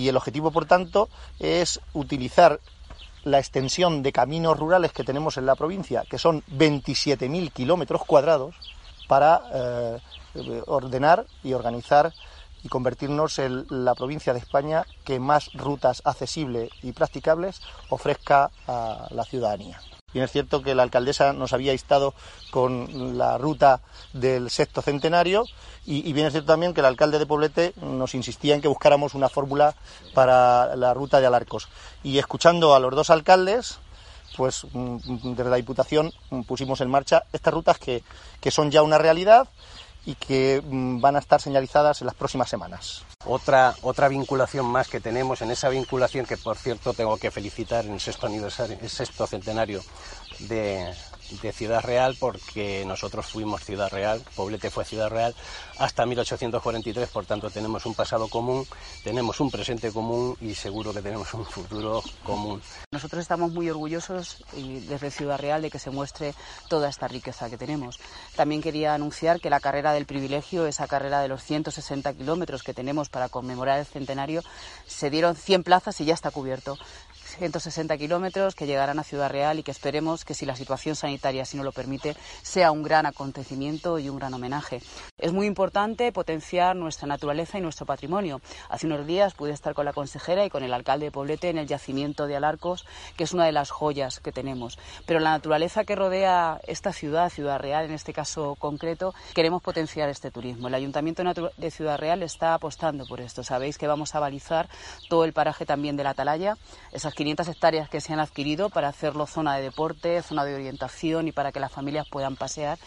Y el objetivo, por tanto, es utilizar la extensión de caminos rurales que tenemos en la provincia, que son 27.000 kilómetros cuadrados, para eh, ordenar y organizar y convertirnos en la provincia de España que más rutas accesibles y practicables ofrezca a la ciudadanía. Bien es cierto que la alcaldesa nos había instado con la ruta del sexto centenario y, bien es cierto también que el alcalde de Poblete nos insistía en que buscáramos una fórmula para la ruta de Alarcos. Y escuchando a los dos alcaldes, pues mm, desde la Diputación pusimos en marcha estas rutas que, que son ya una realidad y que mm, van a estar señalizadas en las próximas semanas. Otra, otra vinculación más que tenemos, en esa vinculación que por cierto tengo que felicitar en el sexto aniversario, el sexto centenario de, de Ciudad Real porque nosotros fuimos Ciudad Real, Poblete fue Ciudad Real hasta 1843, por tanto tenemos un pasado común, tenemos un presente común y seguro que tenemos un futuro común. Nosotros estamos muy orgullosos desde Ciudad Real de que se muestre toda esta riqueza que tenemos. También quería anunciar que la carrera del privilegio, esa carrera de los 160 kilómetros que tenemos para conmemorar el centenario, se dieron 100 plazas y ya está cubierto. 160 kilómetros que llegarán a Ciudad Real y que esperemos que si la situación sanitaria así no lo permite sea un gran acontecimiento y un gran homenaje. Es muy importante potenciar nuestra naturaleza y nuestro patrimonio. Hace unos días pude estar con la consejera y con el alcalde de Poblete en el yacimiento de Alarcos, que es una de las joyas que tenemos. Pero la naturaleza que rodea esta ciudad, Ciudad Real en este caso concreto, queremos potenciar este turismo. El Ayuntamiento de Ciudad Real está apostando por esto. Sabéis que vamos a balizar todo el paraje también de la Atalaya, esas 500 hectáreas que se han adquirido para hacerlo zona de deporte, zona de orientación y para que las familias puedan pasear.